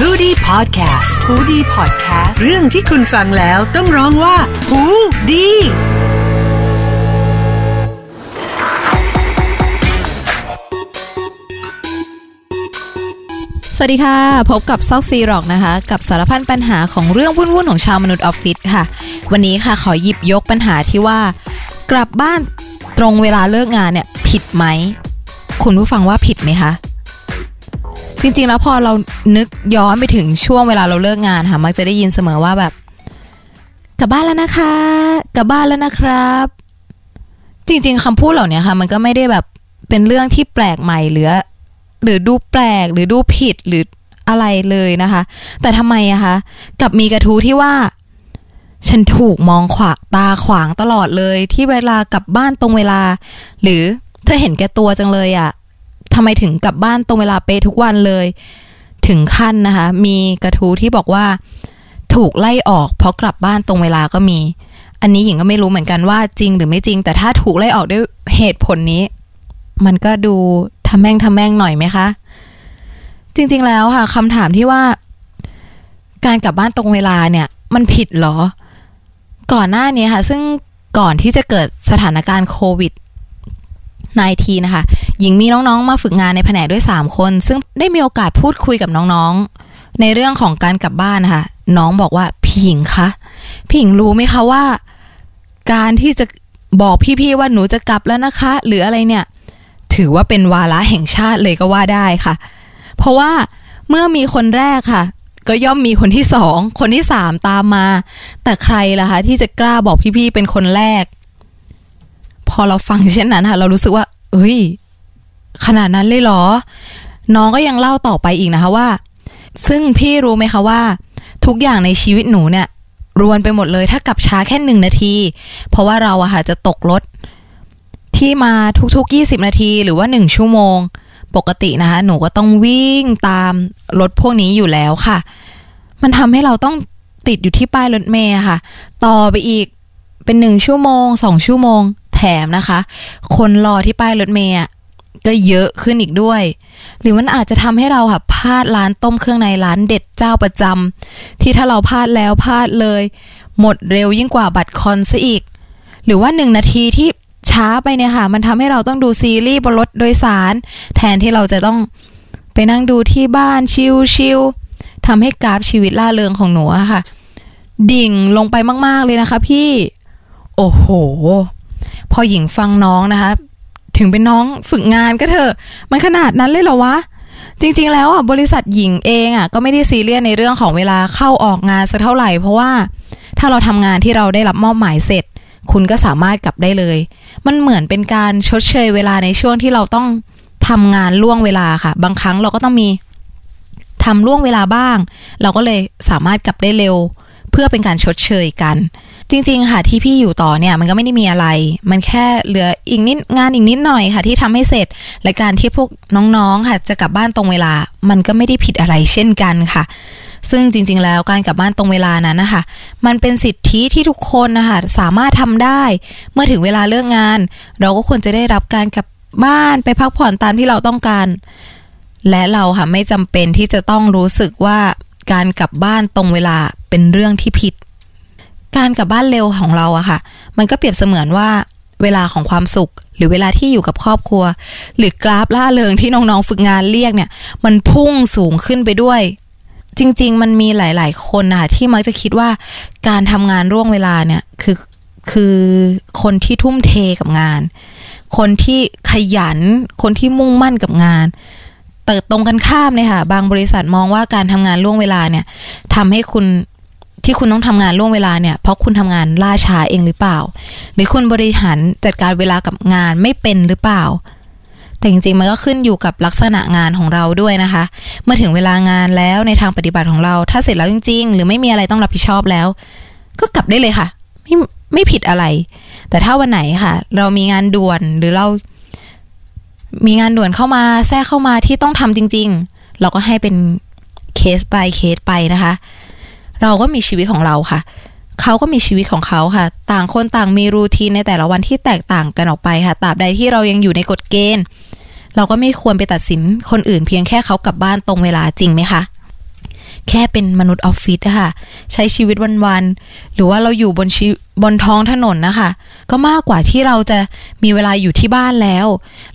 h o ดี้พอดแคสต์ฮูดี้พอดแคสต์เรื่องที่คุณฟังแล้วต้องร้องว่าหูดีสวัสดีค่ะ พบกับซอกซีร็อกนะคะ กับสารพันปัญหาของเรื่องวุ่นๆของชาวมนุษย์ออฟฟิศค่ะ วันนี้ค่ะขอหยิบยกปัญหาที่ว่า กลับบ้านตรงเวลาเลิกงานเนี่ยผิดไหม คุณผู้ฟังว่าผิดไหมคะ จริง ๆ แล้วพอเรานึกย้อนไปถึงช่วงเวลาเราเลิกงานค่ะมักจะได้ยินเสมอว่าแบบ กลับบ้านแล้วนะคะ กลับบ้านแล้วนะครับ จริง ๆคำพูดเหล่านี้ค่ะ มันก็ไม่ได้แบบเป็นเรื่องที่แปลกใหม่หรือหรือดูแปลกหรือดูผิดหรืออะไรเลยนะคะ แต่ทำไมอะคะกับมีกระทู้ที่ว่า ฉันถูกมองขวาตาขวางตลอดเลย ที่เวลากลับบ้านตรงเวลา หรือเธอเห็นแก่ตัวจังเลยอะ ทำไมถึงกลับบ้านตรงเวลาเป๊ะทุกวันเลย ถึงขั้นนะคะ มีกระทู้ที่บอกว่า ถูกไล่ออก เพราะกลับบ้านตรงเวลาก็มี อันนี้หญิงก็ไม่รู้เหมือนกันว่าจริงหรือไม่จริง แต่ถ้าถูกไล่ออกด้วยเหตุผลนี้ มันก็ดูทำแม่งทำแม่งหน่อยไหมคะ จริง ๆ แล้วค่ะคำถามที่ว่า การกลับบ้านตรงเวลาเนี่ย มันผิดเหรอ ก่อนหน้านี้ค่ะ ซึ่งก่อนที่จะเกิดสถานการณ์โควิด -19 นะคะ หญิงมีน้องๆ มาฝึกงานในแผนกด้วย 3 คน ซึ่งได้มีโอกาสพูดคุยกับน้องๆ ในเรื่องของการกลับบ้านนะคะ น้องบอกว่าพี่หญิงคะพี่หญิงรู้ไหมคะว่า การที่จะบอกพี่ๆว่าหนูจะกลับแล้วนะคะ หรืออะไรเนี่ย ถือว่าเป็นวาระแห่งชาติเลยก็ว่าได้ค่ะ เพราะว่าเมื่อมีคนแรกค่ะ ก็ย่อมมีคนที่สองคนที่สามตามมา แต่ใครล่ะคะที่จะกล้าบอกพี่ๆเป็นคนแรก พอเราฟังเช่นนั้นค่ะ เรารู้สึกว่า เอ้ย ขนาดนั้นเลยเหรอ น้องก็ยังเล่าต่อไปอีกนะคะว่า ซึ่งพี่รู้ไหมคะว่า ทุกอย่างในชีวิตหนูเนี่ย รวนไปหมดเลยถ้ากลับช้าแค่หนึ่งนาที เพราะว่าเราอะค่ะจะตกรถที่มาทุกๆ 20 นาทีหรือว่า 1 ชั่วโมง ปกตินะคะ หนูก็ต้องวิ่งตามรถพวกนี้อยู่แล้วค่ะ มันทำให้เราต้องติดอยู่ที่ป้ายรถเมย์ค่ะ ต่อไปอีกเป็นหนึ่งชั่วโมงสองชั่วโมง มนะคะ คนรอที่ป้ายรถเมย์ก็เยอะขึ้นอีกด้วย หรือมันอาจจะทำให้เราค่ะพลาดร้านต้มเครื่องในร้านเด็ดเจ้าประจำที่ถ้าเราพลาดแล้วพลาดเลย หมดเร็วยิ่งกว่าบัตรคอนซะอีก หรือว่าหนึ่งนาทีที่ช้าไปเนี่ยค่ะ มันทำให้เราต้องดูซีรีส์บนรถโดยสาร แทนที่เราจะต้องไปนั่งดูที่บ้านชิลๆทำให้กราฟชีวิตล่าเริงของหนูอะค่ะ ดิ่งลงไปมาก ๆ เลยนะคะพี่ โอ้โห พอหญิงฟังน้องนะคะ ถึงเป็นน้องฝึกงานก็เถอะ มันขนาดนั้นเลยเหรอวะ จริงๆแล้วอะบริษัทหญิงเองอะก็ไม่ได้ซีเรียสในเรื่องของเวลาเข้าออกงานสักเท่าไหร่ เพราะว่าถ้าเราทำงานที่เราได้รับมอบหมายเสร็จ คุณก็สามารถกลับได้เลย มันเหมือนเป็นการชดเชยเวลาในช่วงที่เราต้องทำงานล่วงเวลาค่ะ บางครั้งเราก็ต้องมีทำล่วงเวลาบ้าง เราก็เลยสามารถกลับได้เร็ว เพื่อเป็นการชดเชยกัน จริง ๆ ค่ะที่พี่อยู่ต่อเนี่ยมันก็ไม่ได้มีอะไร มันแค่เหลืออีกนิดงานอีกนิดหน่อยค่ะ ที่ทำให้เสร็จและการที่พวกน้องๆค่ะ จะกลับบ้านตรงเวลา มันก็ไม่ได้ผิดอะไรเช่นกันค่ะ ซึ่งจริง ๆ แล้วการกลับบ้านตรงเวลานั้นนะคะ มันเป็นสิทธิที่ทุกคนนะคะสามารถทำได้ เมื่อถึงเวลาเลิกงาน เราก็ควรจะได้รับการกลับบ้านไปพักผ่อนตามที่เราต้องการ และเราค่ะไม่จำเป็นที่จะต้องรู้สึกว่าการกลับบ้านตรงเวลาเป็นเรื่องที่ผิด การกลับบ้านเร็วของเราอะค่ะ มันก็เปรียบเสมือนว่าเวลาของความสุข หรือเวลาที่อยู่กับครอบครัว หรือกราฟล่าเริงที่น้องๆฝึกงานเรียกเนี่ย มันพุ่งสูงขึ้นไปด้วย จริง ๆ มันมีหลาย ๆ คนนะคะที่มักจะคิดว่าการทำงานร่วงเวลาเนี่ยคือคือคนที่ทุ่มเทกับงาน คนที่ขยัน คนที่มุ่งมั่นกับงานแต่ตรงกันข้ามเลยค่ะ บางบริษัทมองว่าการทำงานล่วงเวลาเนี่ยทำให้คุณ ที่คุณต้องทำงานล่วงเวลาเนี่ยเพราะคุณทำงานล่าช้าเองหรือเปล่า หรือคุณบริหารจัดการเวลากับงานไม่เป็นหรือเปล่า แต่จริงๆมันก็ขึ้นอยู่กับลักษณะงานของเราด้วยนะคะ เมื่อถึงเวลางานแล้วในทางปฏิบัติของเรา ถ้าเสร็จแล้วจริง ๆ หรือไม่มีอะไรต้องรับผิดชอบแล้ว ก็กลับได้เลยค่ะ ไม่ไม่ผิดอะไร แต่ถ้าวันไหนค่ะ เรามีงานด่วนหรือเรา มีงานด่วนเข้ามาแทรกเข้ามาที่ต้องทำจริง ๆ เราก็ให้เป็นเคส by เคสไปนะคะ เราก็มีชีวิตของเราค่ะ เขาก็มีชีวิตของเขาค่ะ ต่างคนต่างมีรูทีนในแต่ละวันที่แตกต่างกันออกไปค่ะตราบใดที่เรายังอยู่ในกฎเกณฑ์ เราก็ไม่ควรไปตัดสินคนอื่นเพียงแค่เขากลับบ้านตรงเวลาจริงไหมคะแค่เป็นมนุษย์ออฟฟิศค่ะ ใช้ชีวิตวันๆหรือว่าเราอยู่บนชีบนท้องถนนนะคะ ก็มากกว่าที่เราจะมีเวลาอยู่ที่บ้านแล้ว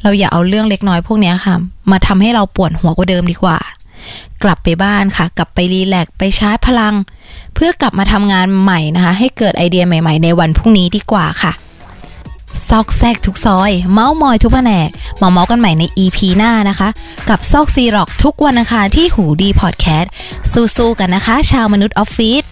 เราอย่าเอาเรื่องเล็กน้อยพวกนี้ค่ะ มาทำให้เราปวดหัวกว่าเดิมดีกว่า กลับไปบ้านค่ะ กลับไปรีแลกซ์ไปชาร์จพลัง เพื่อกลับมาทำงานใหม่นะคะ ให้เกิดไอเดียใหม่ ๆ ในวันพรุ่งนี้ดีกว่าค่ะ ซอกแซกทุกซอย เมาส์มอยทุกแผนกมาเมาส์กันใหม่ใน EP หน้านะคะ กับซอกซีร็อกทุกวันอังคารที่หูดีพอดแคสต์สู้ๆกันนะคะ ชาวมนุษย์ออฟฟิศ